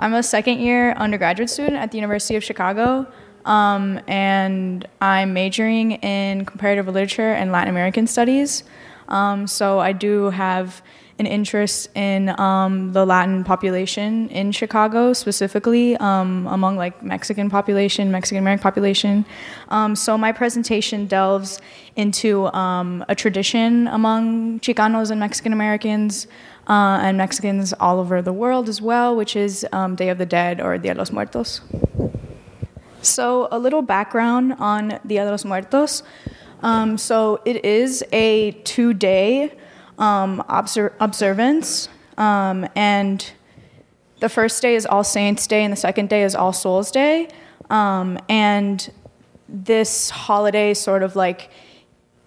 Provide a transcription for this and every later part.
I'm a second year undergraduate student at the University of Chicago, um, and I'm majoring in comparative literature and Latin American studies. Um, so I do have an interest in um, the Latin population in Chicago, specifically um, among like Mexican population, Mexican American population. Um, so my presentation delves into um, a tradition among Chicanos and Mexican Americans. Uh, and Mexicans all over the world as well, which is um, Day of the Dead or Dia de los Muertos. So, a little background on Dia de los Muertos. Um, so, it is a two day um, obser- observance. Um, and the first day is All Saints' Day, and the second day is All Souls' Day. Um, and this holiday sort of like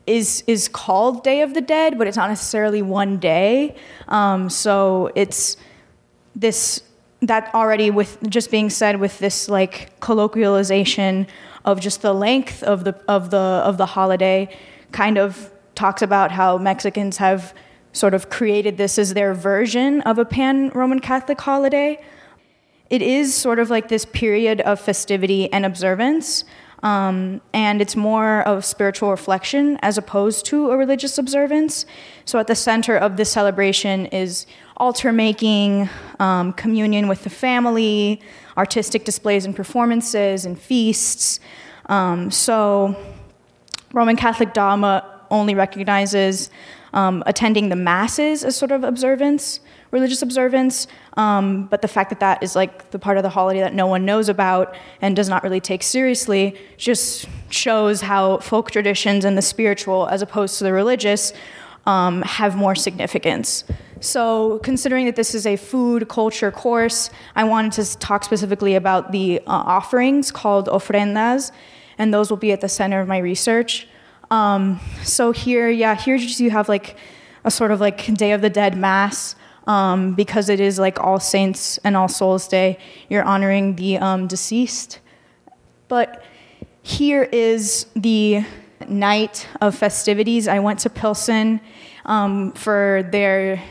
is is called Day of the Dead, but it's not necessarily one day. Um, so it's this that already with just being said with this like colloquialization of just the length of the of the of the holiday kind of talks about how Mexicans have sort of created this as their version of a pan Roman Catholic holiday. It is sort of like this period of festivity and observance, um, and it's more of spiritual reflection as opposed to a religious observance. So, at the center of this celebration is altar making, um, communion with the family, artistic displays and performances, and feasts. Um, so, Roman Catholic dogma only recognizes um, attending the masses as sort of observance, religious observance, um, but the fact that that is like the part of the holiday that no one knows about and does not really take seriously just shows how folk traditions and the spiritual, as opposed to the religious, um, have more significance. So, considering that this is a food culture course, I wanted to talk specifically about the uh, offerings called ofrendas, and those will be at the center of my research. Um, so here, yeah, here you have like a sort of like Day of the Dead Mass. Um, because it is like All Saints and All Souls Day, you're honoring the um, deceased. But here is the night of festivities. I went to Pilsen um, for their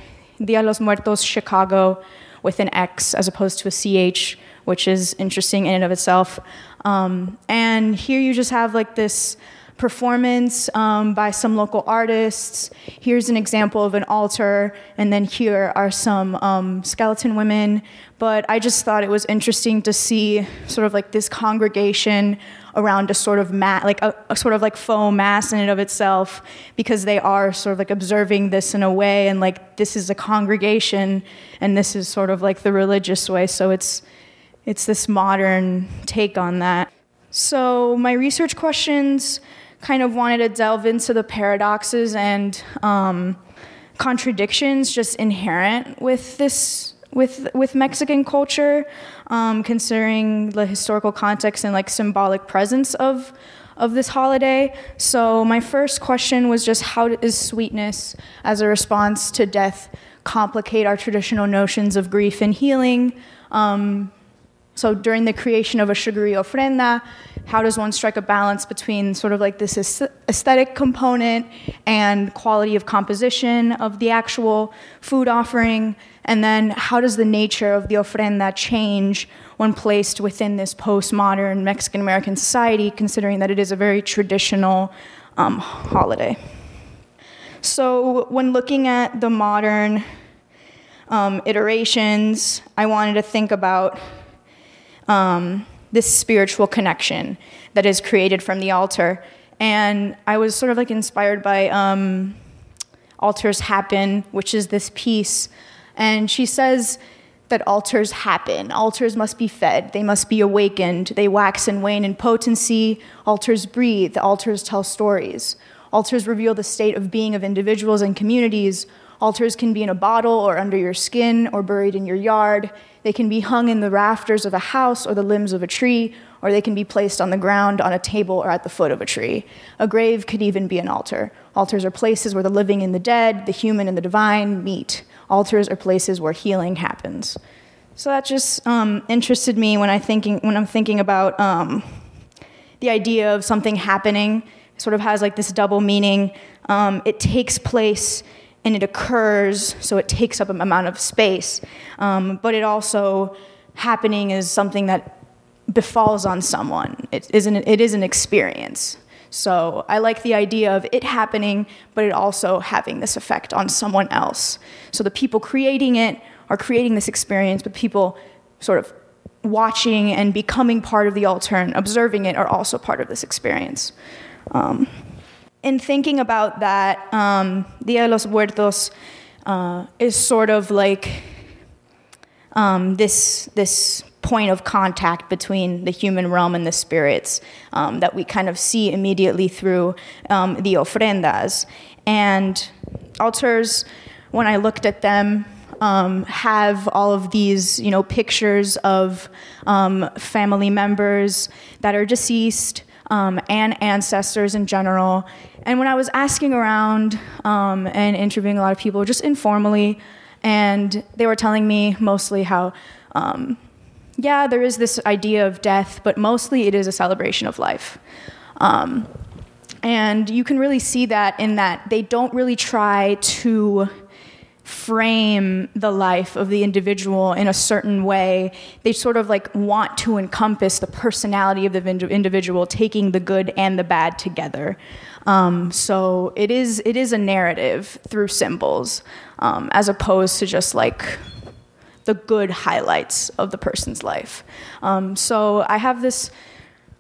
Dia los Muertos Chicago with an X as opposed to a CH, which is interesting in and of itself. Um, and here you just have like this performance um, by some local artists. Here's an example of an altar, and then here are some um, skeleton women. But I just thought it was interesting to see sort of like this congregation around a sort of mat, like a, a, sort of like faux mass in and of itself, because they are sort of like observing this in a way, and like this is a congregation, and this is sort of like the religious way. So it's it's this modern take on that. So my research questions kind of wanted to delve into the paradoxes and um, contradictions just inherent with this with with Mexican culture, um, considering the historical context and like symbolic presence of of this holiday. So my first question was just how does sweetness as a response to death complicate our traditional notions of grief and healing? Um, so during the creation of a sugary ofrenda, how does one strike a balance between sort of like this aesthetic component and quality of composition of the actual food offering? And then how does the nature of the ofrenda change when placed within this postmodern Mexican American society, considering that it is a very traditional um, holiday? So when looking at the modern um, iterations, I wanted to think about um, this spiritual connection that is created from the altar. And I was sort of like inspired by um, Altars Happen, which is this piece. And she says that altars happen. Altars must be fed, they must be awakened. They wax and wane in potency. Altars breathe, altars tell stories. Altars reveal the state of being of individuals and communities. Altars can be in a bottle or under your skin or buried in your yard. They can be hung in the rafters of a house or the limbs of a tree, or they can be placed on the ground, on a table, or at the foot of a tree. A grave could even be an altar. Altars are places where the living and the dead, the human and the divine meet. Altars are places where healing happens. So that just um, interested me when I thinking when I'm thinking about um, the idea of something happening. It sort of has like this double meaning. Um, it takes place and it occurs, so it takes up an amount of space. Um, but it also happening is something that befalls on someone. It is an, it is an experience. So I like the idea of it happening, but it also having this effect on someone else. So the people creating it are creating this experience, but people sort of watching and becoming part of the altar and observing it are also part of this experience. Um, in thinking about that, um, Dia de los Muertos uh, is sort of like um, this this point of contact between the human realm and the spirits um, that we kind of see immediately through um, the ofrendas and altars. When I looked at them, um, have all of these, you know, pictures of um, family members that are deceased um, and ancestors in general. And when I was asking around um, and interviewing a lot of people, just informally, and they were telling me mostly how, um, yeah, there is this idea of death, but mostly it is a celebration of life. Um, and you can really see that in that they don't really try to frame the life of the individual in a certain way. They sort of like want to encompass the personality of the individual, taking the good and the bad together. Um, so it is it is a narrative through symbols, um, as opposed to just like the good highlights of the person's life. Um, so I have this.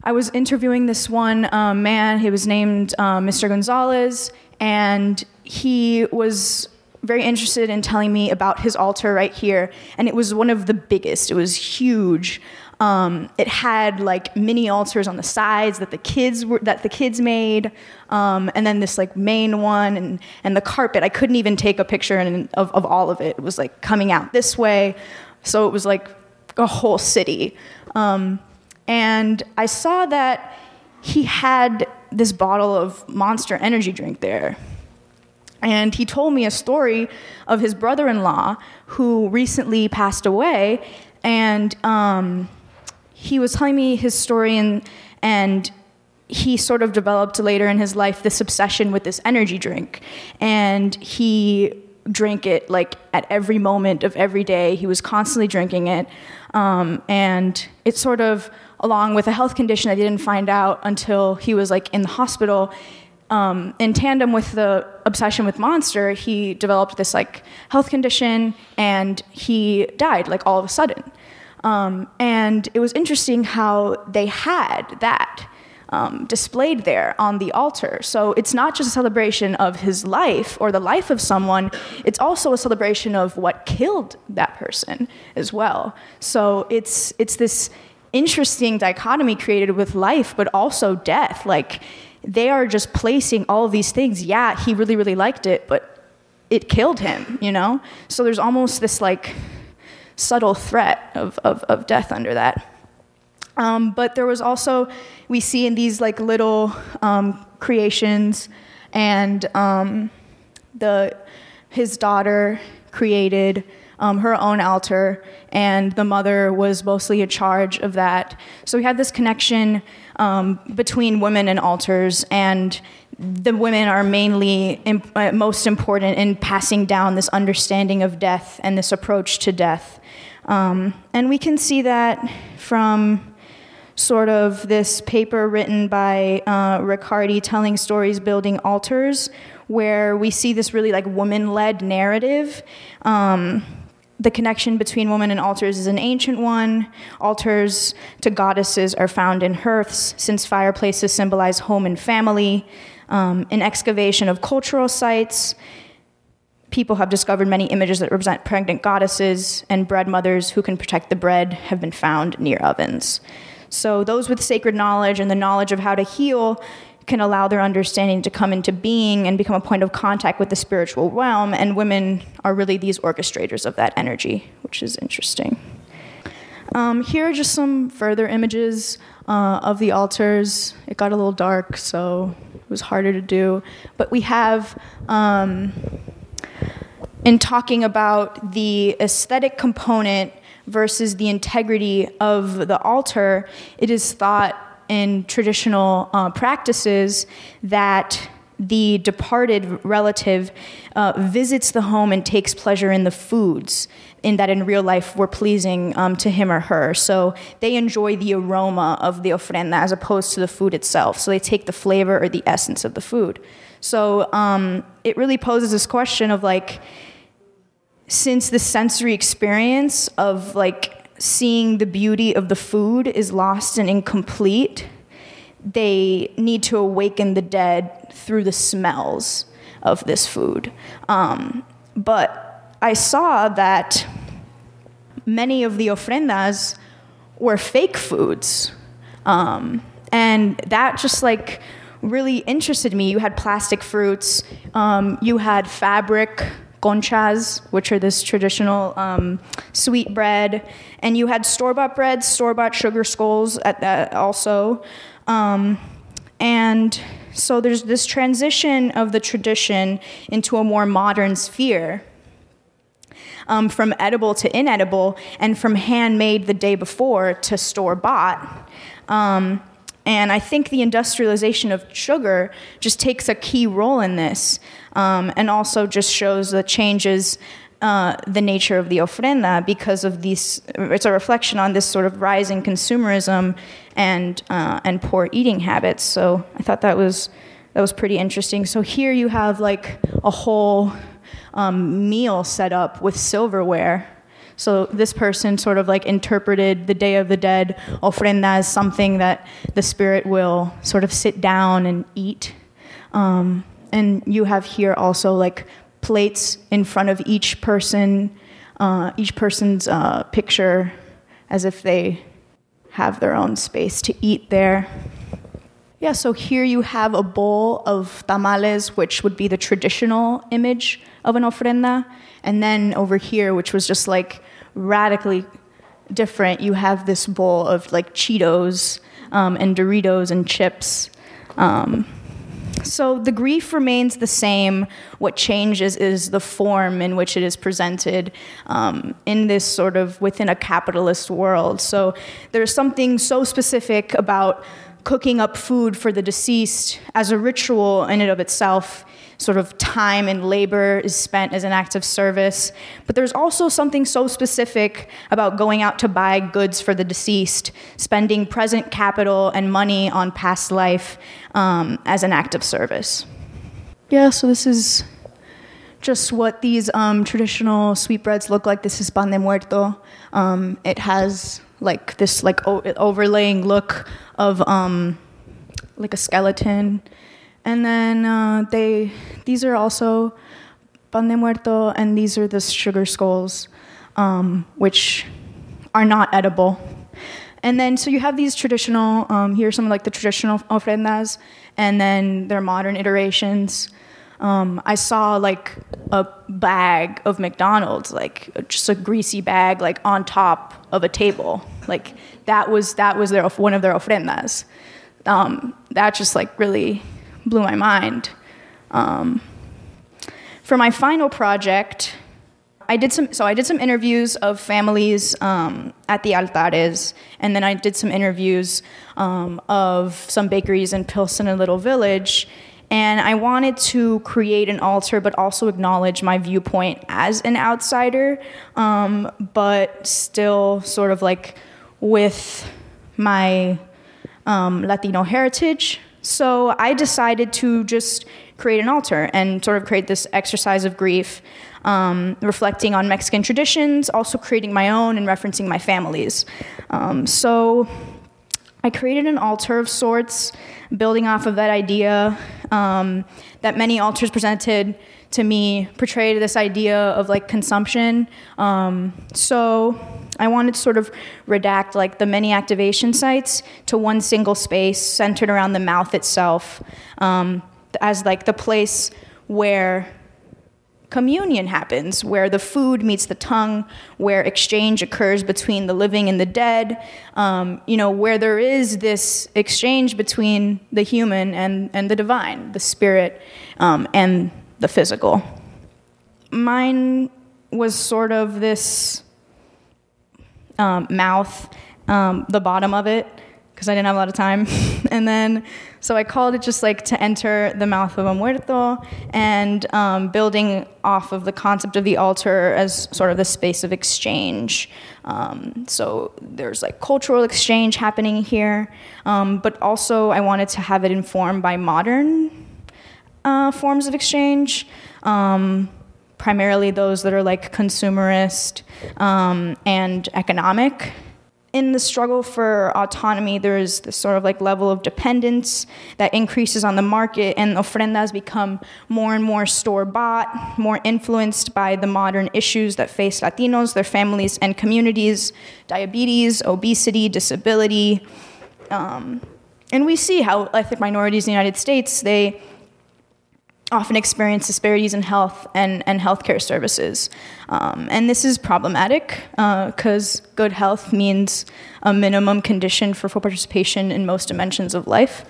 I was interviewing this one um, man. He was named uh, Mr. Gonzalez, and he was very interested in telling me about his altar right here, and it was one of the biggest. It was huge. Um, it had like mini altars on the sides that the kids were that the kids made, um, and then this like main one and and the carpet. I couldn't even take a picture in, of of all of it. It was like coming out this way, so it was like a whole city. Um, and I saw that he had this bottle of Monster Energy drink there. And he told me a story of his brother in law who recently passed away. And um, he was telling me his story, and, and he sort of developed later in his life this obsession with this energy drink. And he drank it like at every moment of every day. He was constantly drinking it. Um, and it sort of, along with a health condition I didn't find out until he was like in the hospital, um, in tandem with the obsession with Monster, he developed this like health condition and he died like all of a sudden. Um, and it was interesting how they had that um, displayed there on the altar. So it's not just a celebration of his life or the life of someone, it's also a celebration of what killed that person as well. So it's, it's this interesting dichotomy created with life, but also death. Like, they are just placing all of these things. Yeah, he really, really liked it, but it killed him, you know? So there's almost this like subtle threat of, of, of death under that. Um, but there was also, we see in these like little um, creations, and um, the, his daughter created um, her own altar, and the mother was mostly in charge of that. So we had this connection um, between women and altars, and the women are mainly imp- uh, most important in passing down this understanding of death and this approach to death. Um, and we can see that from sort of this paper written by uh, Riccardi telling stories building altars, where we see this really like woman led narrative. Um, the connection between women and altars is an ancient one. Altars to goddesses are found in hearths, since fireplaces symbolize home and family. Um, in excavation of cultural sites, people have discovered many images that represent pregnant goddesses, and bread mothers who can protect the bread have been found near ovens. So, those with sacred knowledge and the knowledge of how to heal can allow their understanding to come into being and become a point of contact with the spiritual realm. And women are really these orchestrators of that energy, which is interesting. Um, here are just some further images uh, of the altars. It got a little dark, so it was harder to do. But we have, um, in talking about the aesthetic component versus the integrity of the altar, it is thought in traditional uh, practices that the departed relative uh, visits the home and takes pleasure in the foods in that in real life were pleasing um, to him or her. So they enjoy the aroma of the ofrenda as opposed to the food itself. So they take the flavor or the essence of the food. So um, it really poses this question of like, since the sensory experience of like seeing the beauty of the food is lost and incomplete, they need to awaken the dead through the smells of this food. Um, but I saw that many of the ofrendas were fake foods. Um, and that just like really interested me. You had plastic fruits, um, you had fabric conchas, which are this traditional um, sweet bread, and you had store bought breads, store bought sugar skulls at that also. Um, and so there's this transition of the tradition into a more modern sphere. Um, from edible to inedible, and from handmade the day before to store bought. Um, and I think the industrialization of sugar just takes a key role in this, um, and also just shows the changes uh, the nature of the ofrenda because of these. It's a reflection on this sort of rising consumerism and uh, and poor eating habits. So I thought that was that was pretty interesting. So here you have like a whole um, meal set up with silverware. So this person sort of like interpreted the Day of the Dead ofrenda as something that the spirit will sort of sit down and eat. Um, and you have here also like plates in front of each person, uh, each person's uh, picture, as if they have their own space to eat there. Yeah, so here you have a bowl of tamales, which would be the traditional image of an ofrenda. And then over here, which was just like radically different, you have this bowl of like Cheetos um, and Doritos and chips. Um, so the grief remains the same. What changes is the form in which it is presented um, in this sort of within a capitalist world. So there's something so specific about cooking up food for the deceased as a ritual in and of itself sort of time and labor is spent as an act of service. But there's also something so specific about going out to buy goods for the deceased, spending present capital and money on past life um, as an act of service. Yeah, so this is just what these um, traditional sweetbreads look like. This is pan de muerto. Um, it has like this like o- overlaying look of um, like a skeleton, and then uh, they these are also pan de muerto, and these are the sugar skulls, um, which are not edible. And then so you have these traditional. Um, here are some of like the traditional ofrendas, and then their modern iterations. Um, I saw like a bag of McDonald's, like just a greasy bag, like on top of a table. Like that was that was their one of their ofrendas. Um, that just like really blew my mind. Um, for my final project, I did some. So I did some interviews of families um, at the altares, and then I did some interviews um, of some bakeries in Pilsen and Little Village. And I wanted to create an altar, but also acknowledge my viewpoint as an outsider, um, but still sort of like with my um, Latino heritage. So I decided to just create an altar and sort of create this exercise of grief, um, reflecting on Mexican traditions, also creating my own and referencing my family's. Um, so I created an altar of sorts, building off of that idea um, that many altars presented to me portrayed this idea of like consumption. Um, so I wanted to sort of redact like the many activation sites to one single space centered around the mouth itself um, as like the place where communion happens, where the food meets the tongue, where exchange occurs between the living and the dead, um, you know, where there is this exchange between the human and, and the divine, the spirit um, and the physical. Mine was sort of this um, mouth, um, the bottom of it, because I didn't have a lot of time. and then, so I called it just like to enter the mouth of a muerto and um, building off of the concept of the altar as sort of the space of exchange. Um, so there's like cultural exchange happening here, um, but also I wanted to have it informed by modern uh, forms of exchange. Um, primarily those that are like consumerist um, and economic in the struggle for autonomy, there's this sort of like level of dependence that increases on the market, and ofrendas become more and more store bought, more influenced by the modern issues that face Latinos, their families, and communities diabetes, obesity, disability. Um, and we see how ethnic minorities in the United States, they often experience disparities in health and, and healthcare services. Um, and this is problematic because uh, good health means a minimum condition for full participation in most dimensions of life.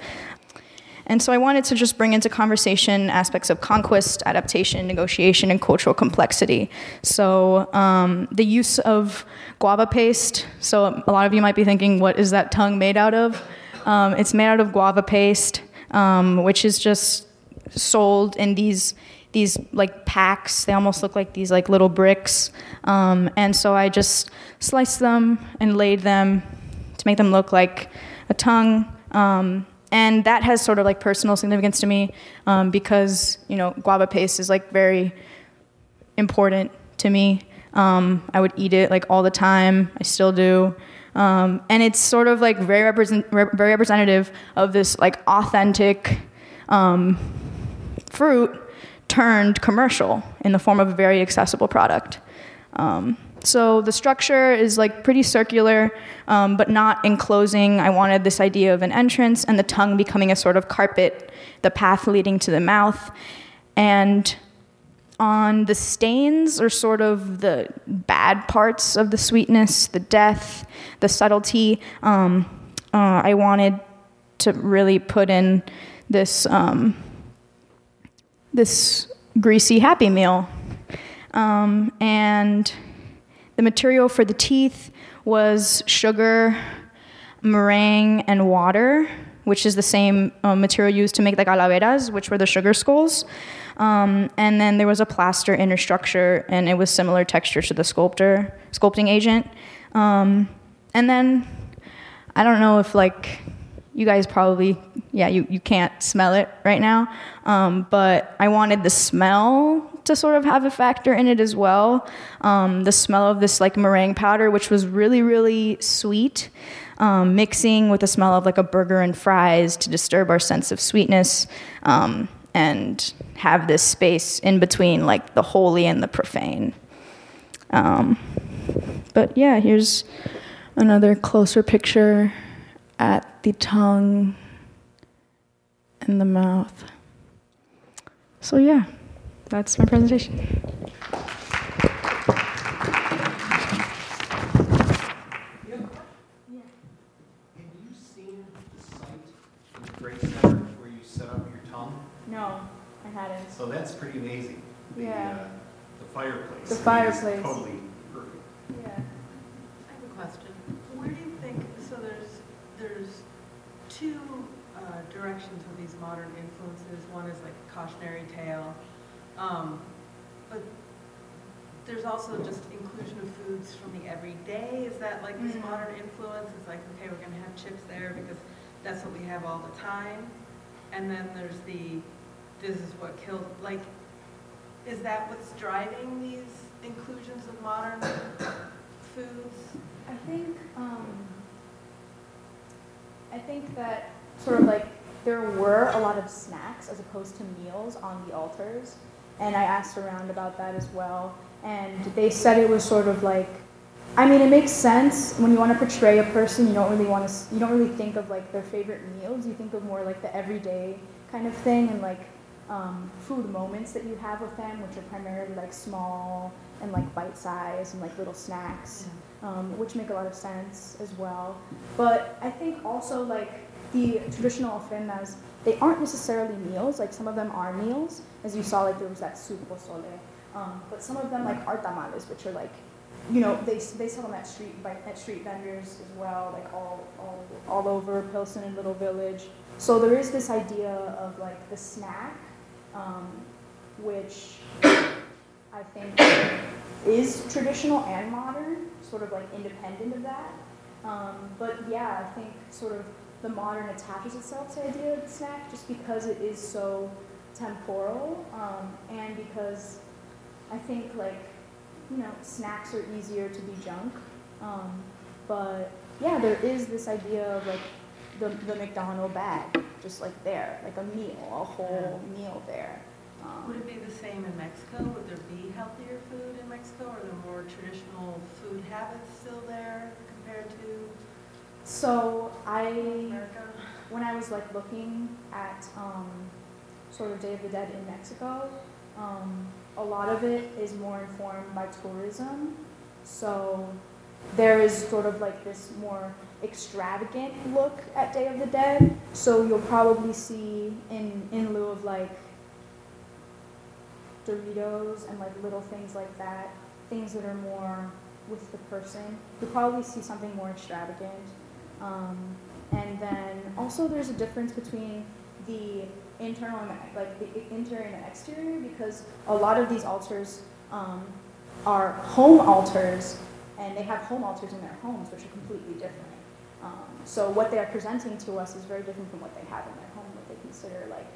And so I wanted to just bring into conversation aspects of conquest, adaptation, negotiation, and cultural complexity. So um, the use of guava paste. So a lot of you might be thinking, what is that tongue made out of? Um, it's made out of guava paste, um, which is just sold in these these like packs. They almost look like these like little bricks. Um, and so I just sliced them and laid them to make them look like a tongue. Um, and that has sort of like personal significance to me um, because you know guava paste is like very important to me. Um, I would eat it like all the time. I still do. Um, and it's sort of like very represent- very representative of this like authentic um, fruit turned commercial in the form of a very accessible product. Um, so the structure is like pretty circular, um, but not enclosing. I wanted this idea of an entrance and the tongue becoming a sort of carpet, the path leading to the mouth. And on the stains are sort of the bad parts of the sweetness, the death, the subtlety. Um, uh, I wanted to really put in this um, this greasy Happy Meal. Um, and the material for the teeth was sugar, meringue, and water, which is the same uh, material used to make the calaveras, which were the sugar skulls. Um, and then there was a plaster inner structure, and it was similar texture to the sculptor sculpting agent. Um, and then I don't know if like you guys probably, yeah, you, you can't smell it right now. Um, but I wanted the smell to sort of have a factor in it as well. Um, the smell of this like meringue powder, which was really, really sweet, um, mixing with the smell of like a burger and fries to disturb our sense of sweetness um, and have this space in between like the holy and the profane. Um, but yeah, here's another closer picture at the tongue and the mouth. So, yeah, that's my presentation. No, I hadn't. So that's pretty amazing. The, yeah. Uh, the fireplace. The fireplace. Totally perfect. Yeah. I have a question. Where do you think, so there's there's two uh, directions of these modern influences. One is like a cautionary tale, um, but there's also just inclusion of foods from the everyday. Is that like this mm-hmm. modern influence? It's like, okay, we're going to have chips there because that's what we have all the time. And then there's the, this is what killed, like, is that what's driving these inclusions of modern foods? I think, um, I think that sort of like there were a lot of snacks as opposed to meals on the altars, and I asked around about that as well, and they said it was sort of like, I mean, it makes sense when you want to portray a person. You don't really want to, you don't really think of like their favorite meals. You think of more like the everyday kind of thing, and like um, food moments that you have with them, which are primarily like small and like bite size and like little snacks um, which make a lot of sense as well. But I think also like the traditional ofrendas, they aren't necessarily meals. Like some of them are meals, as you saw, like there was that soup pozole. Um, but some of them like are tamales, which are like you know, they, they sell them at street, by, at street vendors as well, like all, all, all over Pilsen and Little Village. So there is this idea of like the snack, um, which I think is traditional and modern, sort of like independent of that. Um, but yeah, I think sort of the modern attaches itself to the idea of the snack just because it is so temporal, um, and because I think like, you know, snacks are easier to be junk. Um, but yeah, there is this idea of like the, the McDonald bag, just like there, like a meal, a whole meal there. Um, Would it be the same in Mexico? Would there be healthier food in Mexico? Are there more traditional food habits still there compared to so I, when I was like looking at um, sort of Day of the Dead in Mexico, um, a lot of it is more informed by tourism. So there is sort of like this more extravagant look at Day of the Dead. So you'll probably see in in lieu of like Doritos and like little things like that, things that are more with the person. You'll probably see something more extravagant. Um, and then also there's a difference between the internal and the- like the interior and the exterior because a lot of these altars um, are home altars and they have home altars in their homes which are completely different. Um, so what they are presenting to us is very different from what they have in their home, what they consider like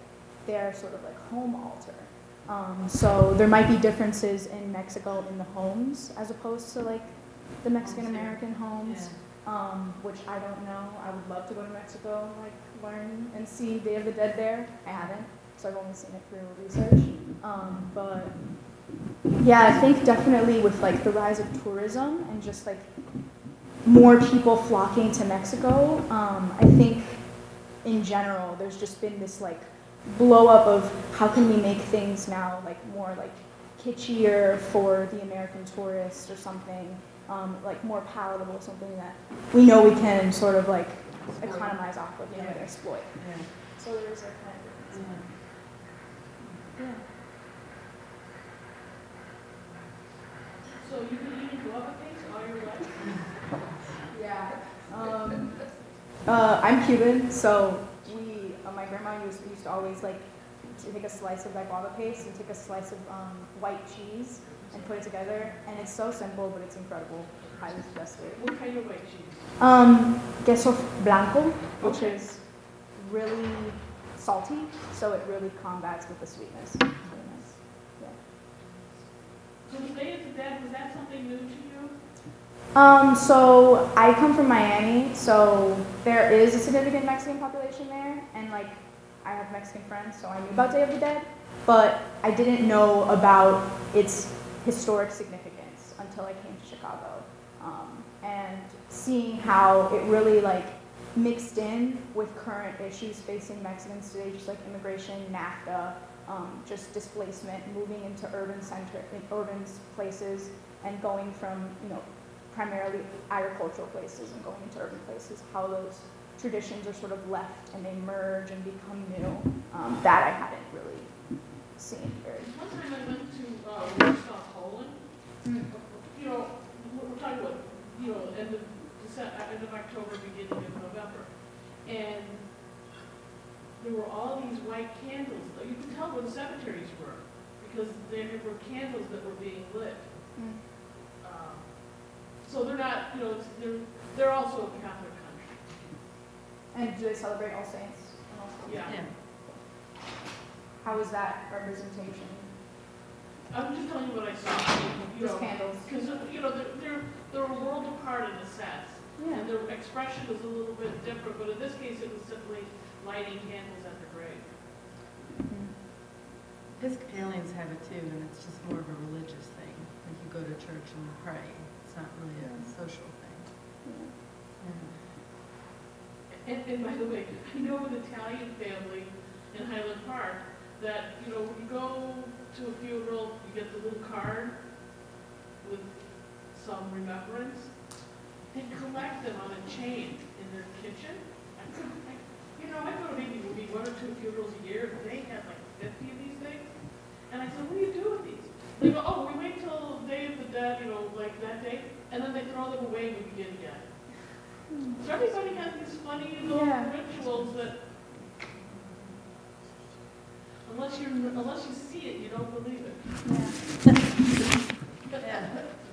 their sort of like home altar. Um, so there might be differences in Mexico in the homes as opposed to like the Mexican American homes um, which I don't know. I would love to go to Mexico and like learn and see Day of the Dead there. I haven't, so I've only seen it through research. Um, but yeah, I think definitely with like the rise of tourism and just like more people flocking to Mexico, um, I think in general there's just been this like blow up of how can we make things now like more like kitschier for the American tourist or something um, like more palatable, something that we know we can sort of like economize off of, you know, Yeah. and exploit. Yeah. So there's a kind of difference. Yeah. So you can eat guava cakes all your life? Yeah. Um, uh, I'm Cuban, so we, uh, my grandma used, used to always like to take a slice of that guava paste and take a slice of um, white cheese and put it together, and it's so simple, but it's incredible. Highly suggest it. What kind of white cheese? Um, queso blanco, which Okay. is really salty, so it really combats with the sweetness. Really nice. So the Day of the Dead, was that something new to you? Um, so I come from Miami, so there is a significant Mexican population there, and like I have Mexican friends, so I knew about Day of the Dead, but I didn't know about its historic significance until I came to Chicago, um, and seeing how it really like mixed in with current issues facing Mexicans today, just like immigration, NAFTA, um, just displacement, moving into urban center, urban places, and going from you know primarily agricultural places and going into urban places, how those traditions are sort of left and they merge and become new. Um, that I hadn't really seen very. One time I went to uh, Warsaw, Poland. You know, we're we're talking about, you know, end of December, end of October, beginning of November. And there were all these white candles. You could tell where the cemeteries were because there were candles that were being lit. Mm. Um, So they're not, you know, it's, they're, they're also a Catholic. And do they celebrate All Saints? and All Souls? Yeah. How is that representation? I'm just telling you what I saw, you Just know. candles. Because, you know, they're, they're, they're a world apart in a sense. Yeah. And their expression is a little bit different, but in this case, it was simply lighting candles at the grave. Mm-hmm. Episcopalians have it too, and it's just more of a religious thing. Like you go to church and pray. It's not really a social thing. Yeah. And, and by the way, I know an Italian family in Highland Park that, you know, when you go to a funeral, you get the little card with some remembrance. They collect them on a chain in their kitchen. You know, I go to maybe one or two funerals a year, and they had like fifty of these things. And I said, what do you do with these? They go, oh, we wait till the Day of the that, you know, like that day, and then they throw them away when you get again. So everybody has these funny little Yeah. rituals that, unless you, unless you see it, you don't believe it. Yeah.